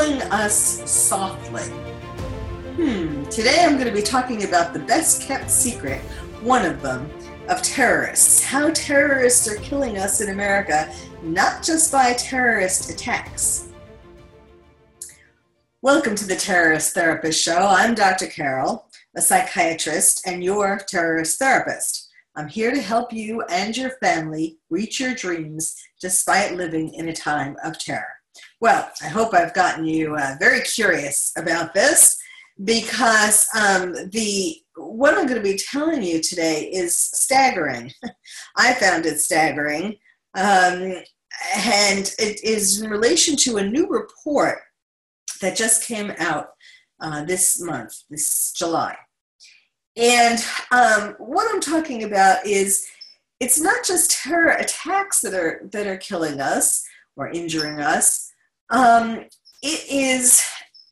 killing us softly. Hmm, today I'm going to be talking about the best kept secret, one of them, of terrorists. How terrorists are killing us in America, not just by terrorist attacks. Welcome to the Terrorist Therapist Show. I'm Dr. Carol, a psychiatrist and your terrorist therapist. I'm here to help you and your family reach your dreams despite living in a time of terror. Well, I hope I've gotten you uh, very curious about this because um, the what I'm going to be telling you today is staggering. I found it staggering, um, and it is in relation to a new report that just came out uh, this month, this July. And um, what I'm talking about is it's not just terror attacks that are that are killing us or injuring us um, it is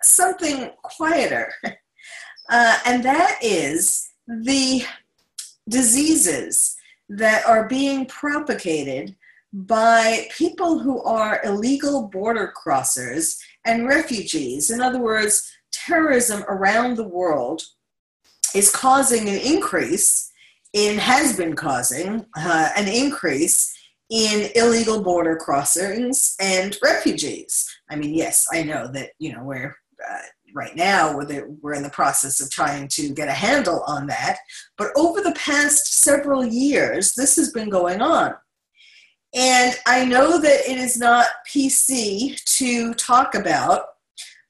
something quieter, uh, and that is the diseases that are being propagated by people who are illegal border crossers and refugees. In other words, terrorism around the world is causing an increase in, has been causing uh, an increase in illegal border crossings and refugees. I mean, yes, I know that, you know, we're uh, right now we're, we're in the process of trying to get a handle on that. But over the past several years, this has been going on. And I know that it is not PC to talk about,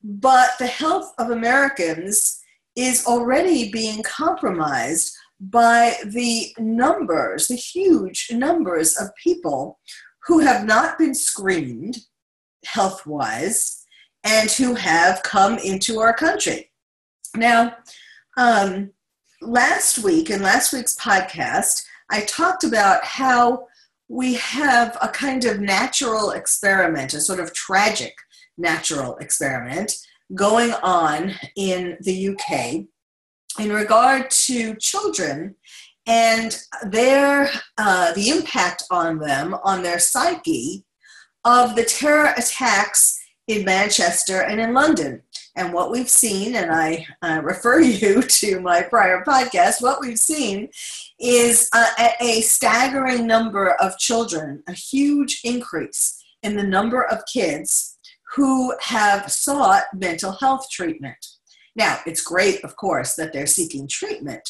but the health of Americans is already being compromised by the numbers, the huge numbers of people who have not been screened health wise and who have come into our country. Now, um, last week, in last week's podcast, I talked about how we have a kind of natural experiment, a sort of tragic natural experiment going on in the UK in regard to children and their uh, the impact on them on their psyche of the terror attacks in Manchester and in London. And what we've seen, and I uh, refer you to my prior podcast, what we've seen is a, a staggering number of children, a huge increase in the number of kids who have sought mental health treatment. Now, it's great, of course, that they're seeking treatment.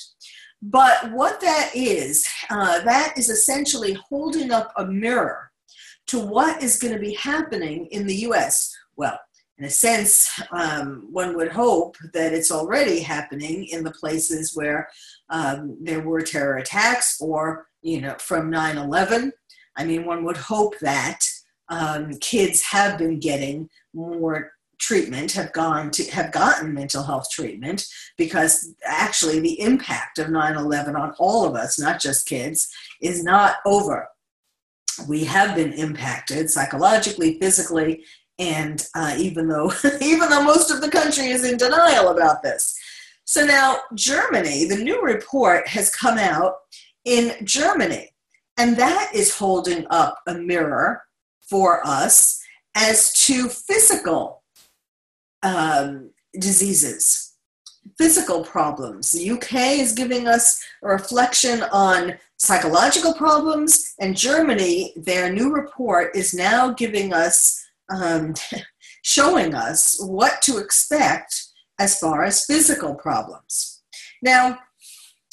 But what that is, uh, that is essentially holding up a mirror to what is going to be happening in the US. Well, in a sense, um, one would hope that it's already happening in the places where um, there were terror attacks or, you know, from 9 11. I mean, one would hope that um, kids have been getting more treatment have gone to have gotten mental health treatment because actually the impact of 9-11 on all of us not just kids is not over. We have been impacted psychologically physically and uh, even though even though most of the country is in denial about this. So now germany the new report has come out in germany and that is holding up a mirror for us as to physical um, diseases, physical problems. The UK is giving us a reflection on psychological problems, and Germany, their new report is now giving us, um, showing us what to expect as far as physical problems. Now,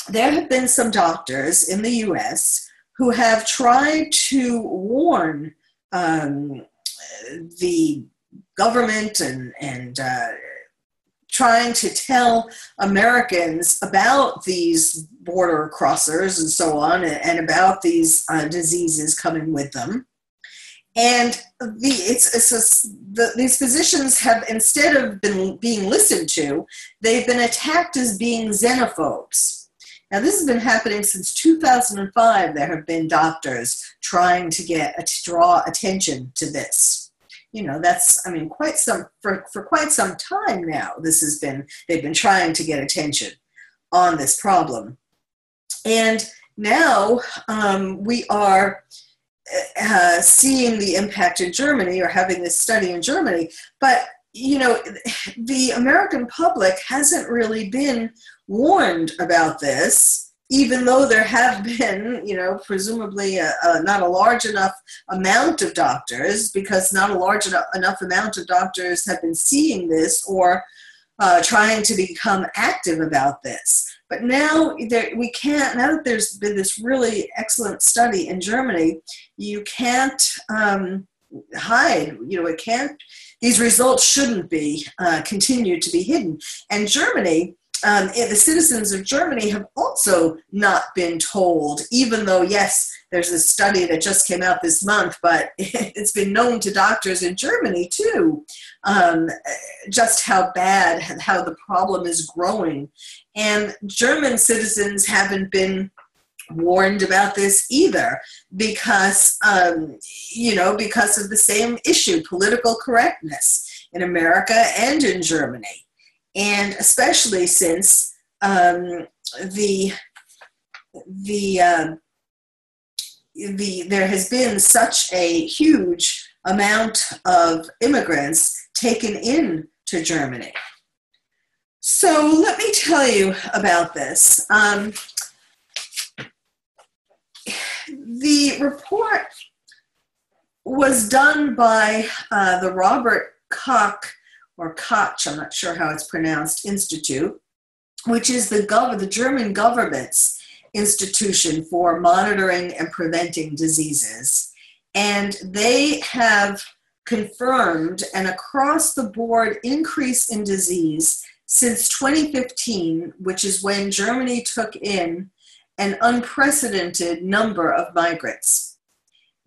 there have been some doctors in the US who have tried to warn um, the government and, and uh, trying to tell Americans about these border crossers and so on, and, and about these uh, diseases coming with them. And the, it's, it's a, the, these physicians have, instead of been, being listened to, they've been attacked as being xenophobes. Now, this has been happening since 2005. There have been doctors trying to get to draw attention to this you know that's i mean quite some for, for quite some time now this has been they've been trying to get attention on this problem. And now um, we are uh, seeing the impact in germany or having this study in germany but you know, the American public hasn't really been warned about this, even though there have been, you know, presumably a, a, not a large enough amount of doctors, because not a large enough, enough amount of doctors have been seeing this or uh, trying to become active about this. But now there, we can't, now that there's been this really excellent study in Germany, you can't um, hide, you know, it can't, these results shouldn't be uh, continued to be hidden. And Germany, um, the citizens of Germany have also not been told, even though, yes, there's a study that just came out this month, but it's been known to doctors in Germany too, um, just how bad, how the problem is growing. And German citizens haven't been warned about this either because um, you know because of the same issue political correctness in america and in germany and especially since um, the the uh, the there has been such a huge amount of immigrants taken in to Germany. So let me tell you about this. Um, the report was done by uh, the Robert Koch or Koch, I'm not sure how it's pronounced, Institute, which is the, gov- the German government's institution for monitoring and preventing diseases. And they have confirmed an across the board increase in disease since 2015, which is when Germany took in an unprecedented number of migrants.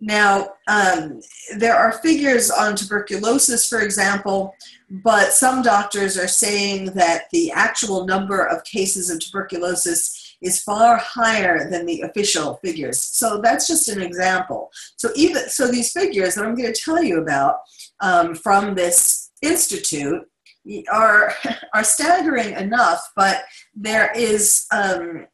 Now, um, there are figures on tuberculosis, for example, but some doctors are saying that the actual number of cases of tuberculosis is far higher than the official figures. So that's just an example. So even so, these figures that I'm going to tell you about um, from this institute are are staggering enough, but there is um,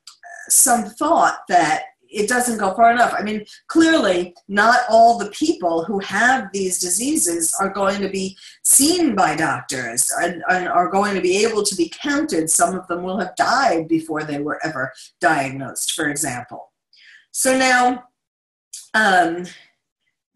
some thought that it doesn't go far enough. I mean, clearly, not all the people who have these diseases are going to be seen by doctors and, and, are going to be able to be counted. Some of them will have died before they were ever diagnosed, for example. So now, um,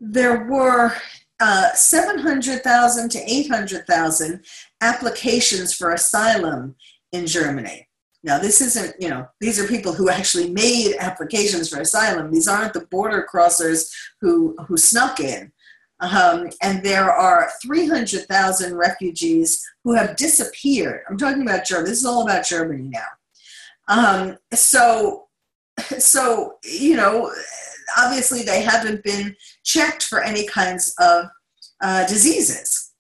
there were uh, 700,000 to 800,000 applications for asylum in Germany. Now, this isn't, you know, these are people who actually made applications for asylum. These aren't the border crossers who, who snuck in. Um, and there are 300,000 refugees who have disappeared. I'm talking about Germany. This is all about Germany now. Um, so, so, you know, obviously they haven't been checked for any kinds of uh, diseases.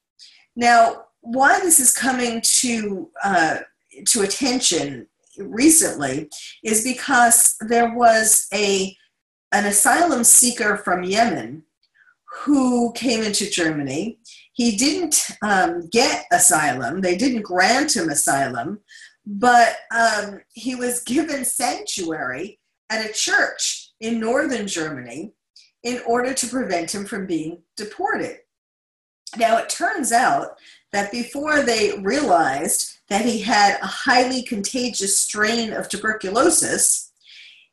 Now, why this is coming to uh, to attention recently is because there was a an asylum seeker from Yemen who came into Germany. He didn't um, get asylum; they didn't grant him asylum, but um, he was given sanctuary at a church in northern Germany in order to prevent him from being deported. Now, it turns out that before they realized that he had a highly contagious strain of tuberculosis.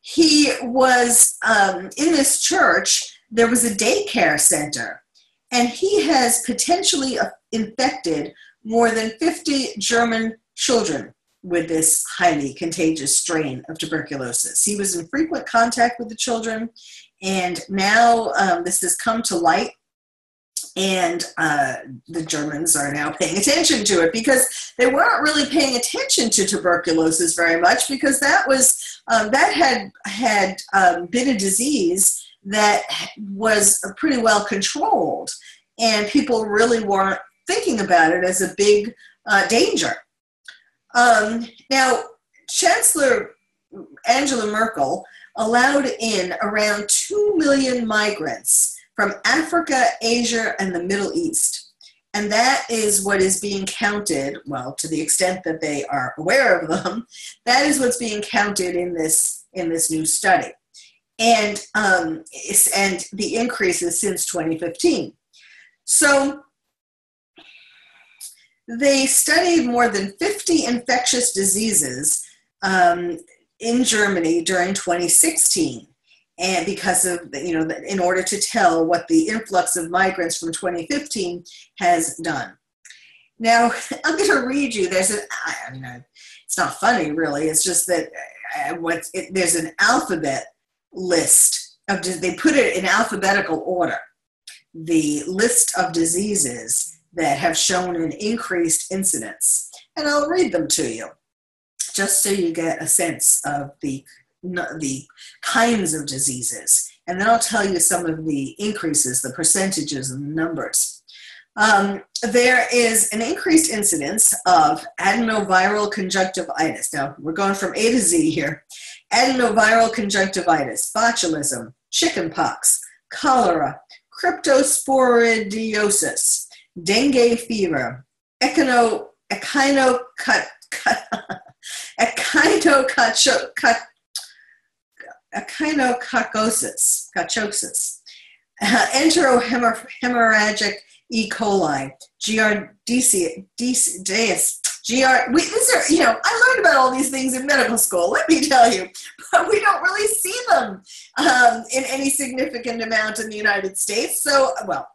He was um, in this church, there was a daycare center, and he has potentially uh, infected more than 50 German children with this highly contagious strain of tuberculosis. He was in frequent contact with the children, and now um, this has come to light and uh, the Germans are now paying attention to it because they weren't really paying attention to tuberculosis very much because that was um, that had had um, been a disease that was pretty well controlled, and people really weren't thinking about it as a big uh, danger. Um, now, Chancellor Angela Merkel allowed in around two million migrants from Africa, Asia, and the Middle East. And that is what is being counted, well, to the extent that they are aware of them, that is what's being counted in this, in this new study. And, um, and the increases since 2015. So they studied more than 50 infectious diseases um, in Germany during 2016 and because of you know in order to tell what the influx of migrants from 2015 has done. Now i'm going to read you there's an i mean it's not funny really. It's just that uh, what it, there's an alphabet list of they put it in alphabetical order. The list of diseases that have shown an increased incidence. And i'll read them to you just so you get a sense of the the kinds of diseases. And then I'll tell you some of the increases, the percentages, and the numbers. Um, there is an increased incidence of adenoviral conjunctivitis. Now, we're going from A to Z here. Adenoviral conjunctivitis, botulism, chickenpox, cholera, cryptosporidiosis, dengue fever, echino, echino, echinococcus, echinococcus, cocciosis, uh, enterohemorrhagic E. coli, DS, GR, we, these are, you know, I learned about all these things in medical school, let me tell you, but we don't really see them um, in any significant amount in the United States. So, well,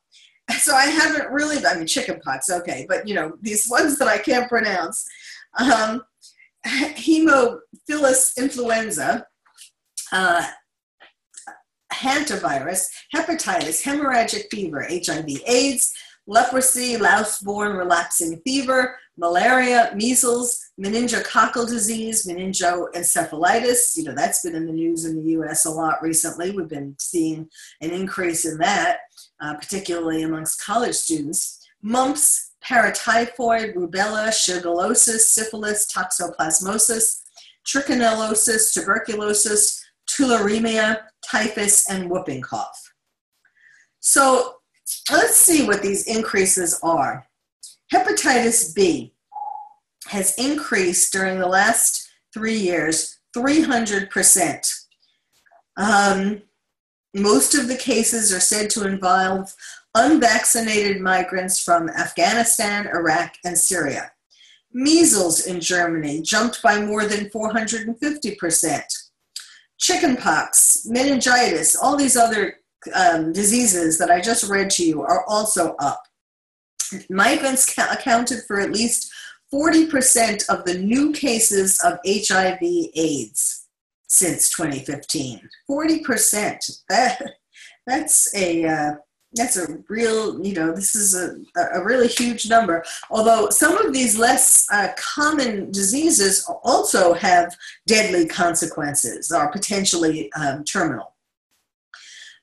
so I haven't really, I mean, chicken chickenpox, okay, but you know, these ones that I can't pronounce. Um, Haemophilus influenza, uh, hantavirus, hepatitis, hemorrhagic fever, HIV, AIDS, leprosy, louse-borne relapsing fever, malaria, measles, meningococcal disease, meningoencephalitis. You know, that's been in the news in the US a lot recently. We've been seeing an increase in that, uh, particularly amongst college students. Mumps, paratyphoid, rubella, shigellosis, syphilis, toxoplasmosis, trichinellosis, tuberculosis, tularemia, typhus, and whooping cough. So let's see what these increases are. Hepatitis B has increased during the last three years 300%. Um, most of the cases are said to involve unvaccinated migrants from Afghanistan, Iraq, and Syria. Measles in Germany jumped by more than 450% chickenpox, meningitis, all these other um, diseases that I just read to you are also up. Migrants ca- accounted for at least 40% of the new cases of HIV AIDS since 2015. 40%. That, that's a uh, that's a real, you know, this is a, a really huge number. Although some of these less uh, common diseases also have deadly consequences, are potentially um, terminal.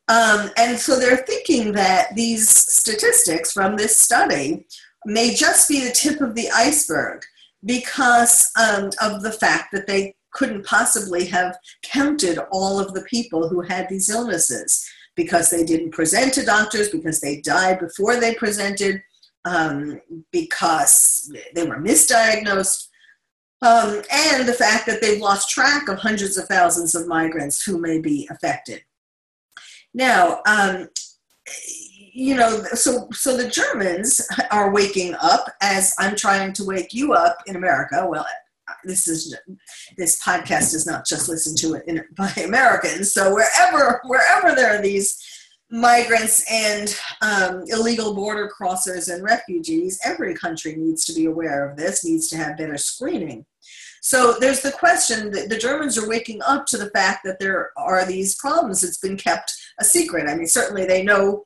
Um, and so they're thinking that these statistics from this study may just be the tip of the iceberg because um, of the fact that they couldn't possibly have counted all of the people who had these illnesses because they didn't present to doctors, because they died before they presented, um, because they were misdiagnosed, um, and the fact that they've lost track of hundreds of thousands of migrants who may be affected. Now, um, you know, so so the Germans are waking up as I'm trying to wake you up in America. Well, this is this podcast is not just listened to in, by Americans. So wherever wherever there are these migrants and um, illegal border crossers and refugees, every country needs to be aware of this. Needs to have better screening. So there's the question that the Germans are waking up to the fact that there are these problems. It's been kept a secret. I mean, certainly they know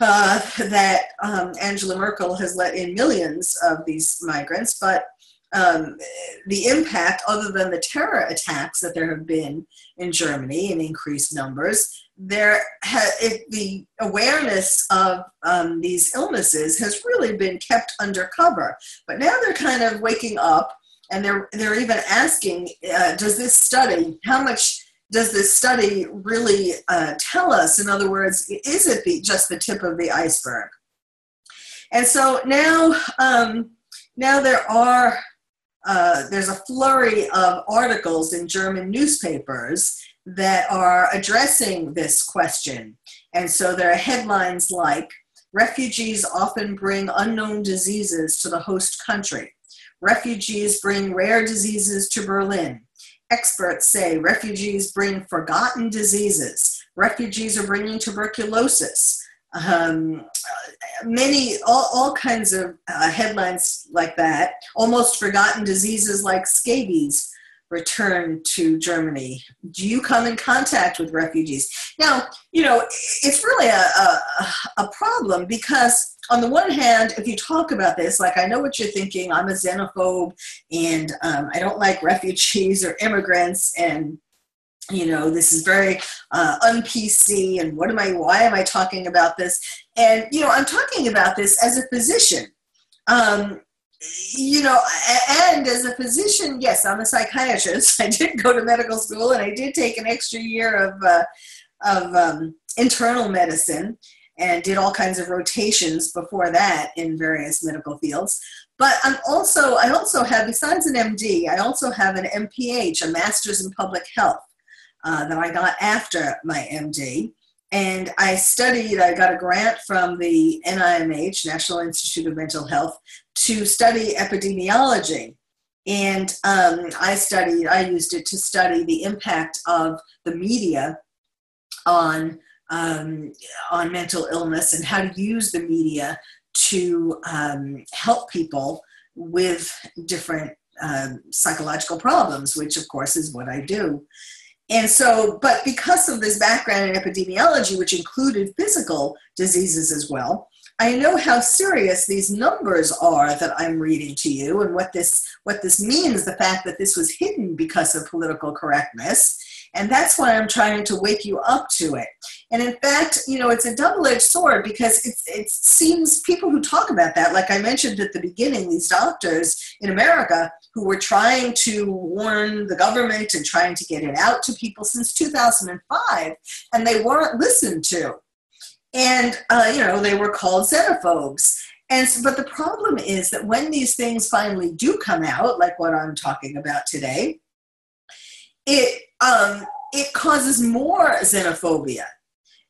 uh, that um, Angela Merkel has let in millions of these migrants, but um, the impact, other than the terror attacks that there have been in Germany in increased numbers, there ha- the awareness of um, these illnesses has really been kept undercover. But now they're kind of waking up, and they're they're even asking, uh, does this study how much? Does this study really uh, tell us? In other words, is it the, just the tip of the iceberg? And so now, um, now there are uh, there's a flurry of articles in German newspapers that are addressing this question. And so there are headlines like Refugees often bring unknown diseases to the host country. Refugees bring rare diseases to Berlin. Experts say refugees bring forgotten diseases. Refugees are bringing tuberculosis. Um, many, all, all kinds of uh, headlines like that. Almost forgotten diseases like scabies return to Germany? Do you come in contact with refugees? Now, you know, it's really a, a, a, problem because, on the one hand, if you talk about this, like I know what you're thinking, I'm a xenophobe and um, I don't like refugees or immigrants and you know this is very uh, un-pc and what am i why am i talking about this and you know i'm talking about this as a physician um, you know, and as a physician, yes, I'm a psychiatrist. I did go to medical school, and I did take an extra year of uh, of um, internal medicine, and did all kinds of rotations before that in various medical fields. But I'm also I also have besides an MD, I also have an MPH, a Master's in Public Health, uh, that I got after my MD. And I studied, I got a grant from the NIMH, National Institute of Mental Health, to study epidemiology. And um, I studied, I used it to study the impact of the media on, um, on mental illness and how to use the media to um, help people with different um, psychological problems, which of course is what I do. And so, but because of this background in epidemiology, which included physical diseases as well, I know how serious these numbers are that I'm reading to you and what this what this means, the fact that this was hidden because of political correctness. And that's why I'm trying to wake you up to it. And in fact, you know, it's a double-edged sword because it, it seems people who talk about that, like I mentioned at the beginning, these doctors in America who were trying to warn the government and trying to get it out to people since 2005, and they weren't listened to. And uh, you know they were called xenophobes. And so, but the problem is that when these things finally do come out like what i'm talking about today it um, it causes more xenophobia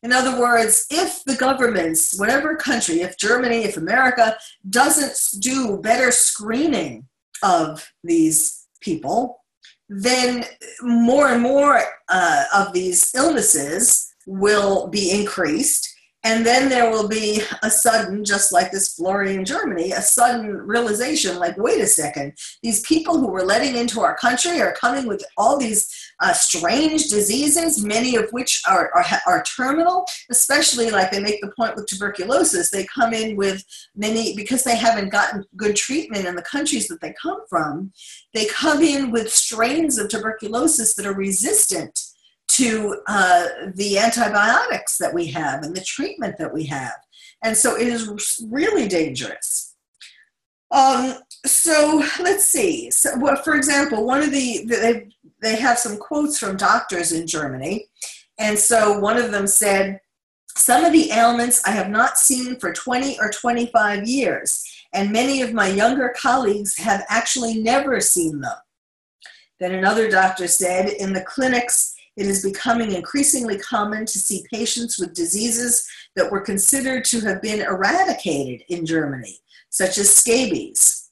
in other words if the governments whatever country if germany if america doesn't do better screening of these people then more and more uh, of these illnesses will be increased and then there will be a sudden, just like this flurry in Germany, a sudden realization like, wait a second, these people who we're letting into our country are coming with all these uh, strange diseases, many of which are, are, are terminal, especially like they make the point with tuberculosis. They come in with many, because they haven't gotten good treatment in the countries that they come from, they come in with strains of tuberculosis that are resistant to uh, the antibiotics that we have and the treatment that we have. And so it is really dangerous. Um, so let's see. So, well, for example, one of the, they, they have some quotes from doctors in Germany. And so one of them said, Some of the ailments I have not seen for 20 or 25 years, and many of my younger colleagues have actually never seen them. Then another doctor said, In the clinics, it is becoming increasingly common to see patients with diseases that were considered to have been eradicated in Germany, such as scabies.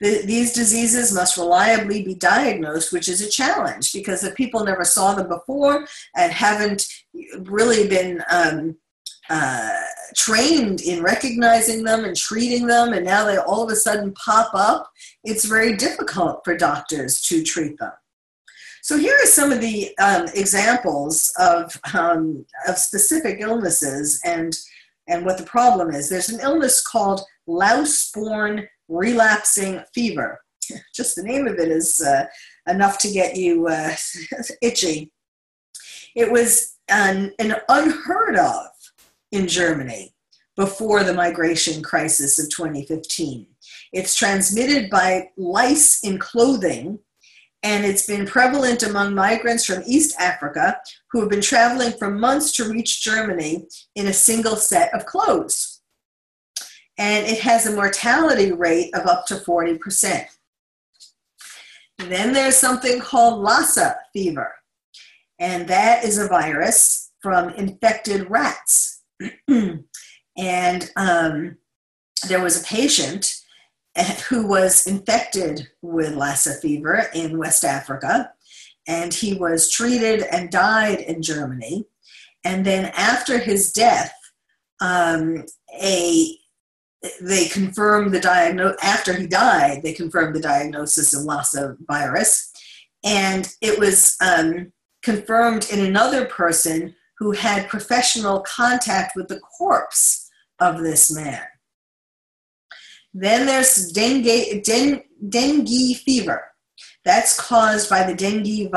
The, these diseases must reliably be diagnosed, which is a challenge because if people never saw them before and haven't really been um, uh, trained in recognizing them and treating them, and now they all of a sudden pop up, it's very difficult for doctors to treat them. So here are some of the um, examples of, um, of specific illnesses and, and what the problem is. There's an illness called louse-borne relapsing fever. Just the name of it is uh, enough to get you uh, itchy. It was an, an unheard of in Germany before the migration crisis of 2015. It's transmitted by lice in clothing and it's been prevalent among migrants from East Africa who have been traveling for months to reach Germany in a single set of clothes. And it has a mortality rate of up to 40%. Then there's something called Lassa fever, and that is a virus from infected rats. And um, there was a patient who was infected with Lassa fever in West Africa, and he was treated and died in Germany. And then after his death, um, a they confirmed the diagnosis after he died. They confirmed the diagnosis of Lassa virus, and it was um, confirmed in another person who had professional contact with the corpse of this man. Then there's dengue, den, dengue fever. That's caused by the dengue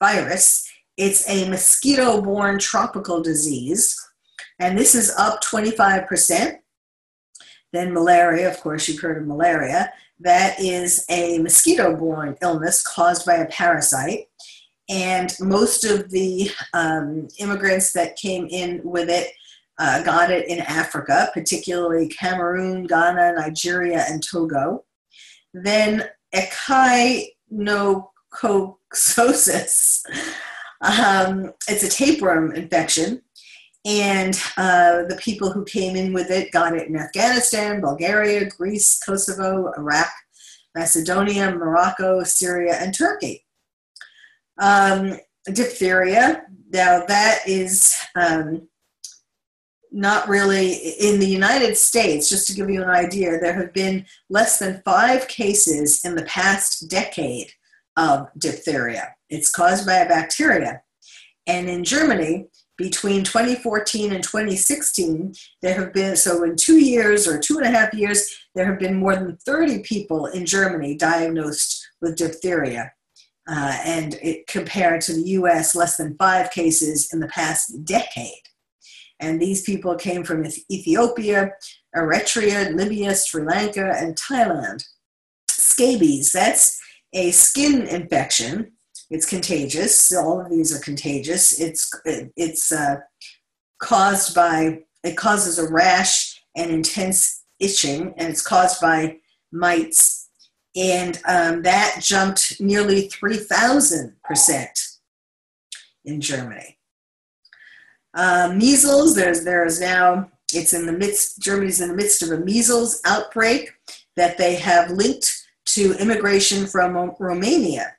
virus. It's a mosquito borne tropical disease, and this is up 25%. Then malaria, of course, you've heard of malaria. That is a mosquito borne illness caused by a parasite. And most of the um, immigrants that came in with it uh, got it in Africa, particularly Cameroon, Ghana, Nigeria, and Togo. Then echinococcosis. Um, it's a tapeworm infection, and uh, the people who came in with it got it in Afghanistan, Bulgaria, Greece, Kosovo, Iraq, Macedonia, Morocco, Syria, and Turkey. Um, diphtheria, now that is um, not really in the United States, just to give you an idea, there have been less than five cases in the past decade of diphtheria. It's caused by a bacteria. And in Germany, between 2014 and 2016, there have been, so in two years or two and a half years, there have been more than 30 people in Germany diagnosed with diphtheria. Uh, and it compared to the US, less than five cases in the past decade. And these people came from Ethiopia, Eritrea, Libya, Sri Lanka, and Thailand. Scabies, that's a skin infection. It's contagious. All of these are contagious. It's, it's uh, caused by, it causes a rash and intense itching, and it's caused by mites. And um, that jumped nearly 3,000% in Germany. Uh, measles, there's there's now it's in the midst. Germany's in the midst of a measles outbreak that they have linked to immigration from Romania,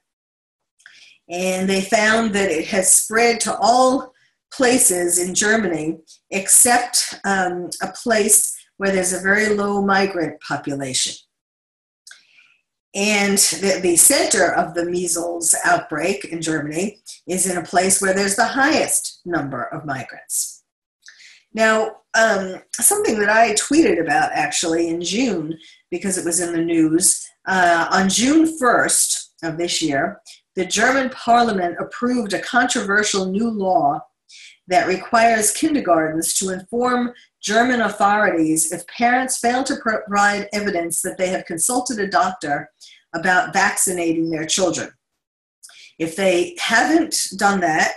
and they found that it has spread to all places in Germany except um, a place where there's a very low migrant population. And the, the center of the measles outbreak in Germany is in a place where there's the highest number of migrants. Now, um, something that I tweeted about actually in June, because it was in the news, uh, on June 1st of this year, the German parliament approved a controversial new law that requires kindergartens to inform German authorities if parents fail to provide evidence that they have consulted a doctor about vaccinating their children. If they haven't done that,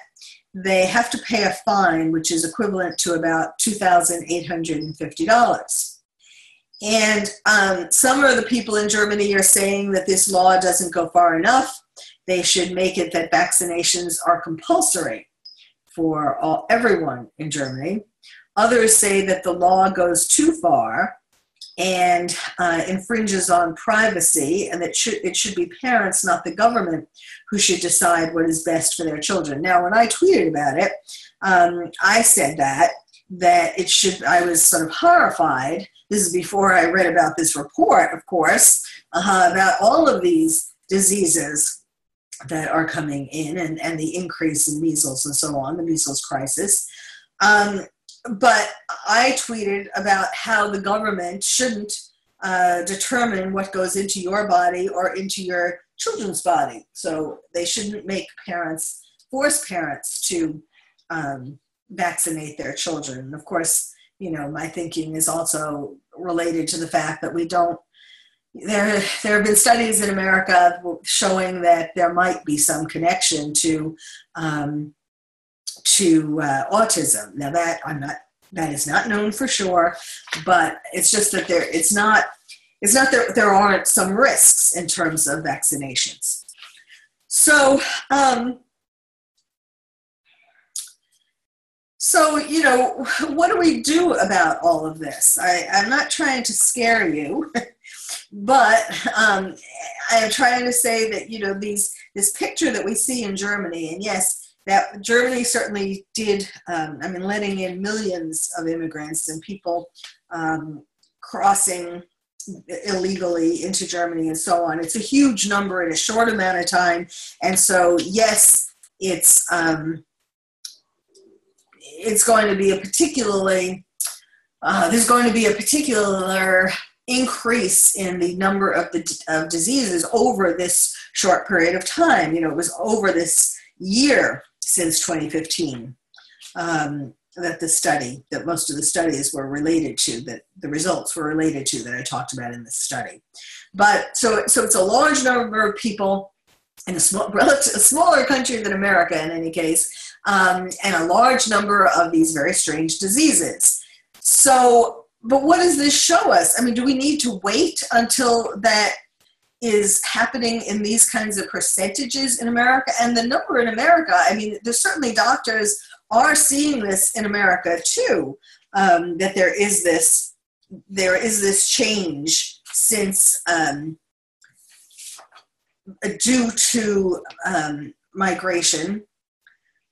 they have to pay a fine, which is equivalent to about $2,850. And um, some of the people in Germany are saying that this law doesn't go far enough. They should make it that vaccinations are compulsory for all, everyone in Germany. Others say that the law goes too far and uh, infringes on privacy, and that should, it should be parents, not the government, who should decide what is best for their children. Now, when I tweeted about it, um, I said that that it should. I was sort of horrified. This is before I read about this report, of course, uh, about all of these diseases that are coming in and, and the increase in measles and so on, the measles crisis. Um, but I tweeted about how the government shouldn't uh, determine what goes into your body or into your children's body. So they shouldn't make parents, force parents to um, vaccinate their children. And of course, you know, my thinking is also related to the fact that we don't. There, there have been studies in America showing that there might be some connection to um, to uh, autism. Now that I'm not that is not known for sure, but it's just that there it's not it's not that there aren't some risks in terms of vaccinations. So um, so, you know, what do we do about all of this? I, I'm not trying to scare you, but um, I am trying to say that, you know, these this picture that we see in Germany, and yes, that Germany certainly did, um, I mean, letting in millions of immigrants and people um, crossing illegally into Germany and so on. It's a huge number in a short amount of time. And so, yes, it's, um, it's going to be a particularly, uh, there's going to be a particular increase in the number of the of diseases over this short period of time. You know, it was over this year since 2015 um, that the study, that most of the studies were related to, that the results were related to that I talked about in this study. But so, so it's a large number of people in a, small, a smaller country than America in any case, um, and a large number of these very strange diseases. So, but what does this show us? I mean, do we need to wait until that is happening in these kinds of percentages in America? And the number in America, I mean, there's certainly doctors are seeing this in America too, um, that there is this there is this change since um, due to um, migration,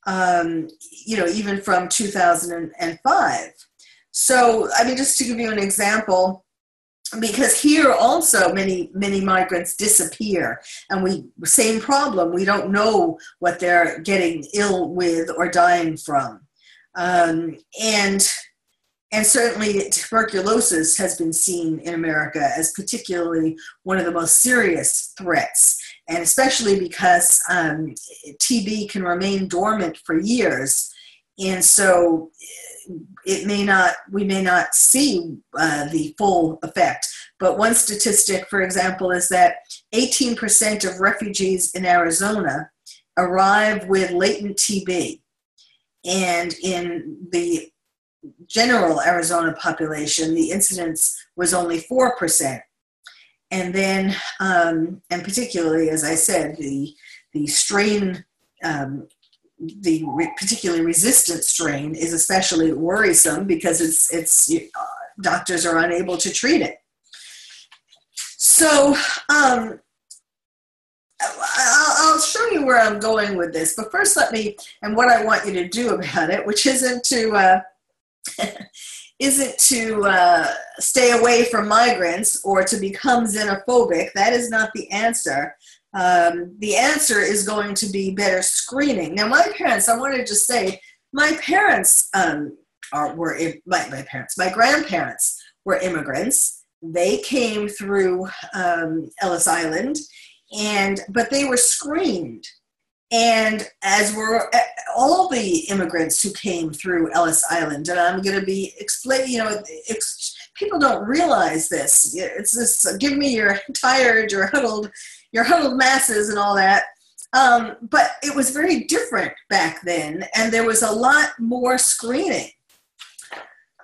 um, you know, even from 2005. So, I mean, just to give you an example, because here also many many migrants disappear and we same problem. We don't know what they're getting ill with or dying from. Um, and and certainly tuberculosis has been seen in america as particularly one of the most serious threats and especially because um, tb can remain dormant for years. And so it may not we may not see uh, the full effect. But one statistic for example is that 18% of refugees in arizona arrive with latent tb and in the general arizona population the incidence was only 4% and then um, and particularly as i said the the strain um, the re- particularly resistant strain is especially worrisome because it's it's uh, doctors are unable to treat it. So um, I'll, show you where I'm going with this, but first let me and what I want you to do about it, which isn't to uh, isn't to uh, stay away from migrants or to become xenophobic. That is not the answer um, the answer is going to be better screening. Now, my parents, I wanted to just say, my parents um, are, were, my, my parents, my grandparents were immigrants. They came through um, Ellis Island, and but they were screened. And as were eh, all the immigrants who came through Ellis Island, and I'm going to be explaining, you know, people don't realize this. It's this give me your tired, your huddled your huddled masses and all that. Um, but it was very different back then, and there was a lot more screening.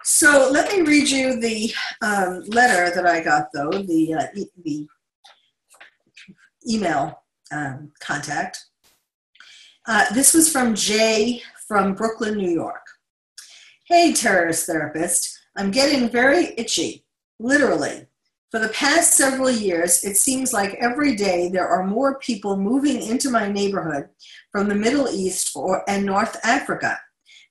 So let me read you the um, letter that I got, though, the, uh, e- the email um, contact. Uh, this was from Jay from Brooklyn, New York. Hey, terrorist therapist, I'm getting very itchy, literally. For the past several years, it seems like every day there are more people moving into my neighborhood from the Middle East or, and North Africa.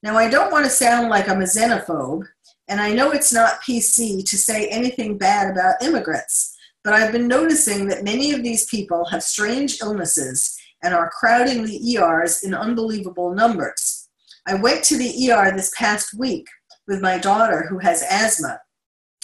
Now, I don't want to sound like I'm a xenophobe, and I know it's not PC to say anything bad about immigrants, but I've been noticing that many of these people have strange illnesses and are crowding the ERs in unbelievable numbers. I went to the ER this past week with my daughter who has asthma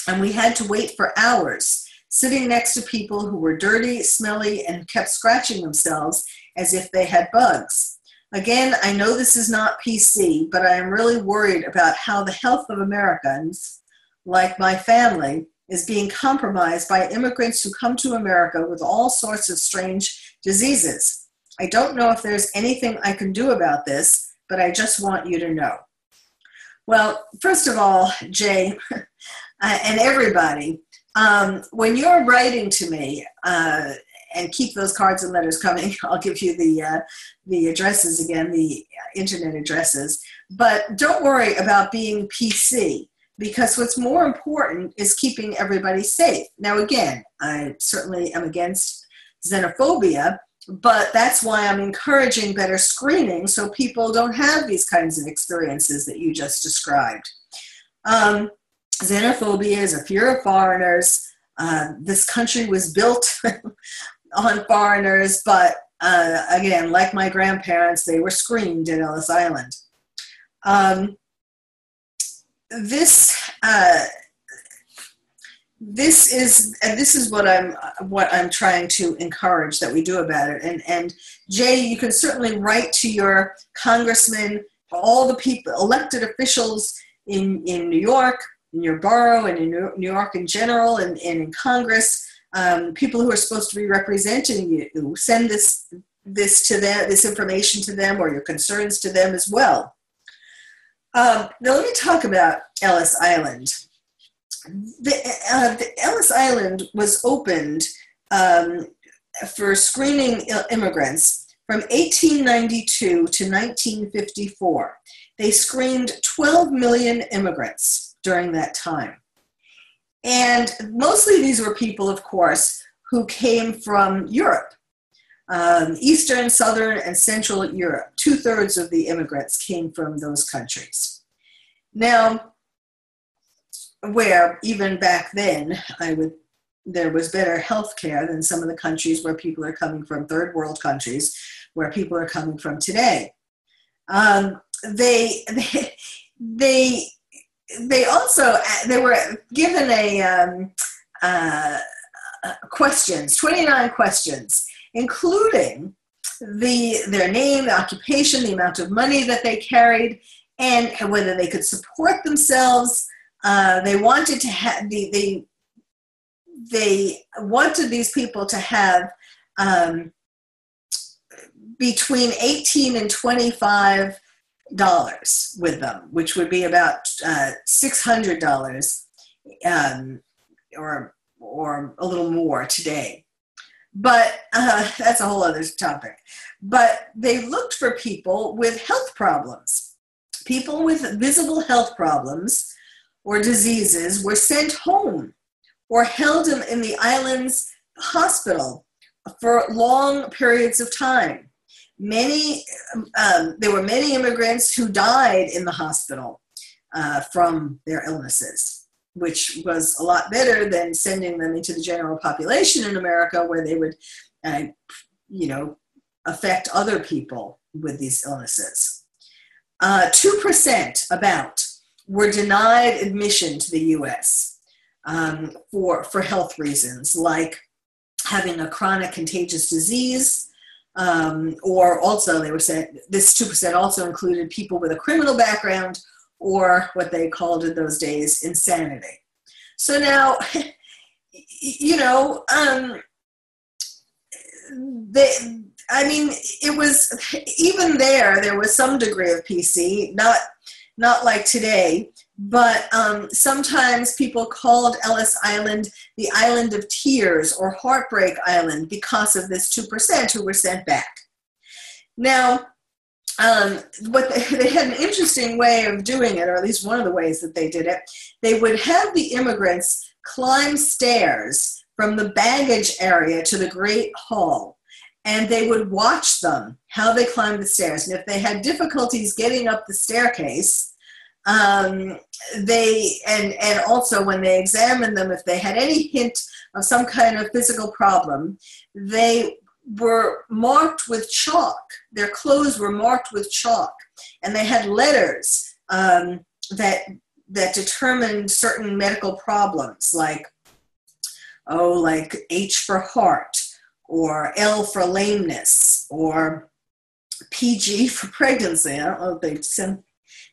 and we had to wait for hours, sitting next to people who were dirty, smelly, and kept scratching themselves as if they had bugs. Again, I know this is not PC, but I am really worried about how the health of Americans, like my family, is being compromised by immigrants who come to America with all sorts of strange diseases. I don't know if there's anything I can do about this, but I just want you to know. Well, first of all, Jay, uh, and everybody, um, when you're writing to me, uh, and keep those cards and letters coming. I'll give you the uh, the addresses again, the internet addresses. But don't worry about being PC because what's more important is keeping everybody safe. Now, again, I certainly am against xenophobia, but that's why I'm encouraging better screening so people don't have these kinds of experiences that you just described. Um, xenophobia is a fear of foreigners. Uh, this country was built on foreigners, but uh, again, like my grandparents, they were screened at Ellis Island. Um, this uh, this is and this is what I'm what I'm trying to encourage that we do about it. And and Jay, you can certainly write to your congressman, all the people, elected officials in in New York, in your borough, and in New York in general, and, and in Congress. Um, people who are supposed to be representing you send this this to them, this information to them, or your concerns to them as well. Um, now, let me talk about Ellis Island. The, uh, the Ellis Island was opened um, for screening immigrants from 1892 to 1954. They screened 12 million immigrants during that time. And mostly these were people, of course, who came from Europe um, Eastern, Southern, and Central Europe. Two thirds of the immigrants came from those countries. Now, where even back then, I would there was better health care than some of the countries where people are coming from, third world countries, where people are coming from today. Um, they, they, they, they also they were given a um, uh, questions, 29 questions, including the, their name, the occupation, the amount of money that they carried, and whether they could support themselves. Uh, they wanted to have the, they, they wanted these people to have um, between 18 and 25 dollars with them, which would be about uh, $600 um, or, or a little more today. But uh, that's a whole other topic. But they looked for people with health problems. People with visible health problems or diseases were sent home or held in, in the island's hospital for long periods of time. Many, um, there were many immigrants who died in the hospital uh, from their illnesses which was a lot better than sending them into the general population in America where they would, uh, you know, affect other people with these illnesses. Uh, 2% about were denied admission to the US um, for, for health reasons, like having a chronic contagious disease. Um, or also, they were saying this 2% also included people with a criminal background or what they called in those days insanity. So now, you know, um, they, I mean, it was even there. There was some degree of PC, not not like today, but um, sometimes people called Ellis Island the Island of Tears or Heartbreak Island because of this two percent who were sent back. Now, um, what they, they, had an interesting way of doing it, or at least one of the ways that they did it. They would have the immigrants climb stairs from the baggage area to the Great Hall, and they would watch them how they climbed the stairs. And if they had difficulties getting up the staircase, um, they and and also when they examined them, if they had any hint of some kind of physical problem, they were marked with chalk. Their clothes were marked with chalk, and they had letters um, that that determined certain medical problems, like oh, like H for heart, or L for lameness, or PG for pregnancy. I don't know if they send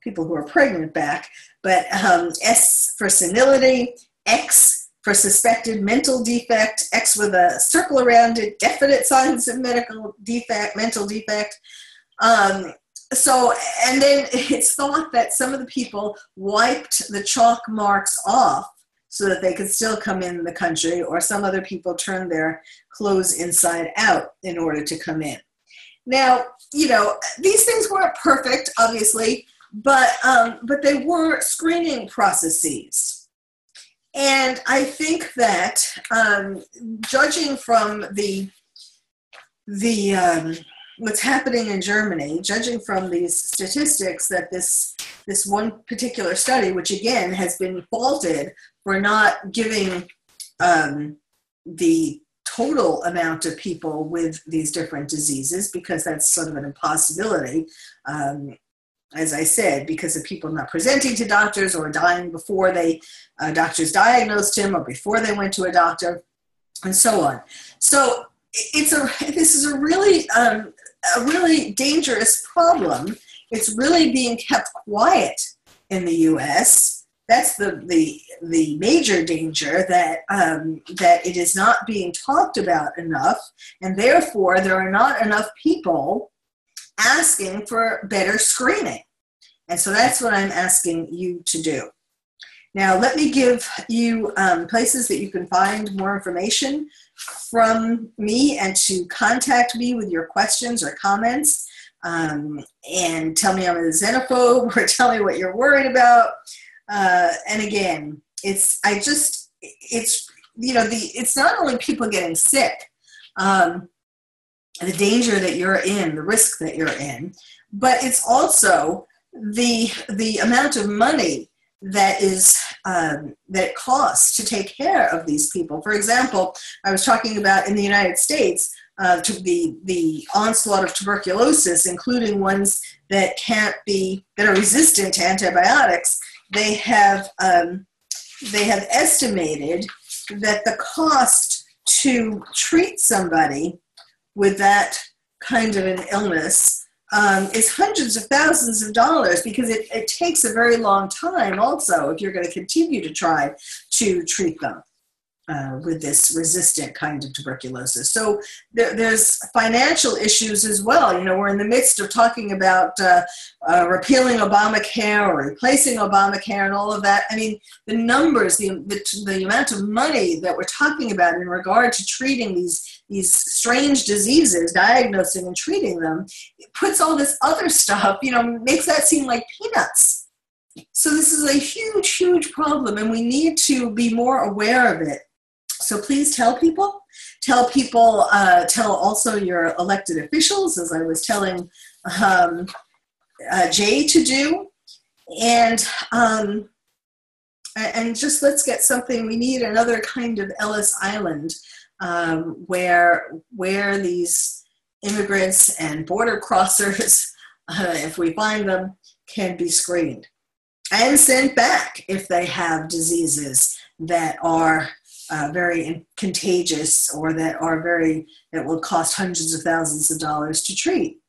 people who are pregnant back, but um, S for senility, X for suspected mental defect, X with a circle around it, definite signs of medical defect, mental defect. Um, so, and then it's thought that some of the people wiped the chalk marks off so that they could still come in the country, or some other people turned their clothes inside out in order to come in. Now, you know, these things weren't perfect, obviously, but um, but they were screening processes. And I think that um, judging from the the um, what's happening in Germany, judging from these statistics, that this this one particular study, which again has been faulted for not giving um, the total amount of people with these different diseases, because that's sort of an impossibility. Um, as I said, because of people not presenting to doctors or dying before they uh, doctors diagnosed him or before they went to a doctor, and so on. So it's a this is a really um, a really dangerous problem. It's really being kept quiet in the U.S. That's the the the major danger that um, that it is not being talked about enough, and therefore there are not enough people asking for better screening. And so that's what I'm asking you to do. Now, let me give you um, places that you can find more information from me and to contact me with your questions or comments um, and tell me I'm a xenophobe or tell me what you're worried about. Uh, and again, it's, I just, it's, you know, the, it's not only people getting sick, um, the danger that you're in, the risk that you're in, but it's also the, the amount of money that is um, that costs to take care of these people. For example, I was talking about in the United States uh, the the onslaught of tuberculosis, including ones that can't be that are resistant to antibiotics. They have um, they have estimated that the cost to treat somebody with that kind of an illness um, is hundreds of thousands of dollars because it, it takes a very long time also if you're going to continue to try to treat them uh, with this resistant kind of tuberculosis. So there, there's financial issues as well. You know, we're in the midst of talking about uh, uh, repealing Obamacare or replacing Obamacare and all of that. I mean, the numbers, the, the, the amount of money that we're talking about in regard to treating these these strange diseases, diagnosing and treating them, puts all this other stuff, you know, makes that seem like peanuts. So this is a huge, huge problem, and we need to be more aware of it so please tell people. Tell people, uh, tell also your elected officials, as I was telling um, uh, Jay to do. And um, and just let's get something. We need another kind of Ellis Island um, where where these immigrants and border crossers, uh, if we find them, can be screened and sent back if they have diseases that are uh, very contagious or that are very that will cost hundreds of thousands of dollars to treat.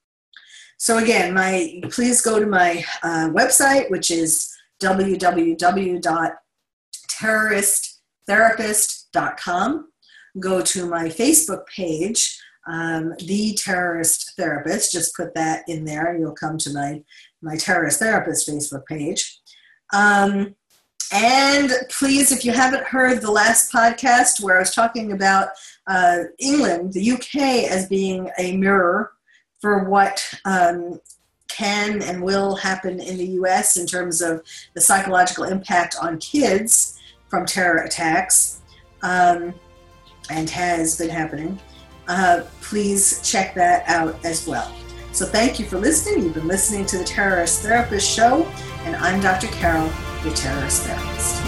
So again, my please go to my uh, website, which is www.terroristtherapist.com. Go to my Facebook page, um, the Terrorist Therapist. Just put that in there, and you'll come to my my Terrorist Therapist Facebook page. Um, and please, if you haven't heard the last podcast where I was talking about uh, England, the UK, as being a mirror for what um, can and will happen in the US in terms of the psychological impact on kids from terror attacks, um, and has been happening, uh, please check that out as well. So, thank you for listening. You've been listening to the Terrorist Therapist Show, and I'm Dr. Carol the terrorist therapist.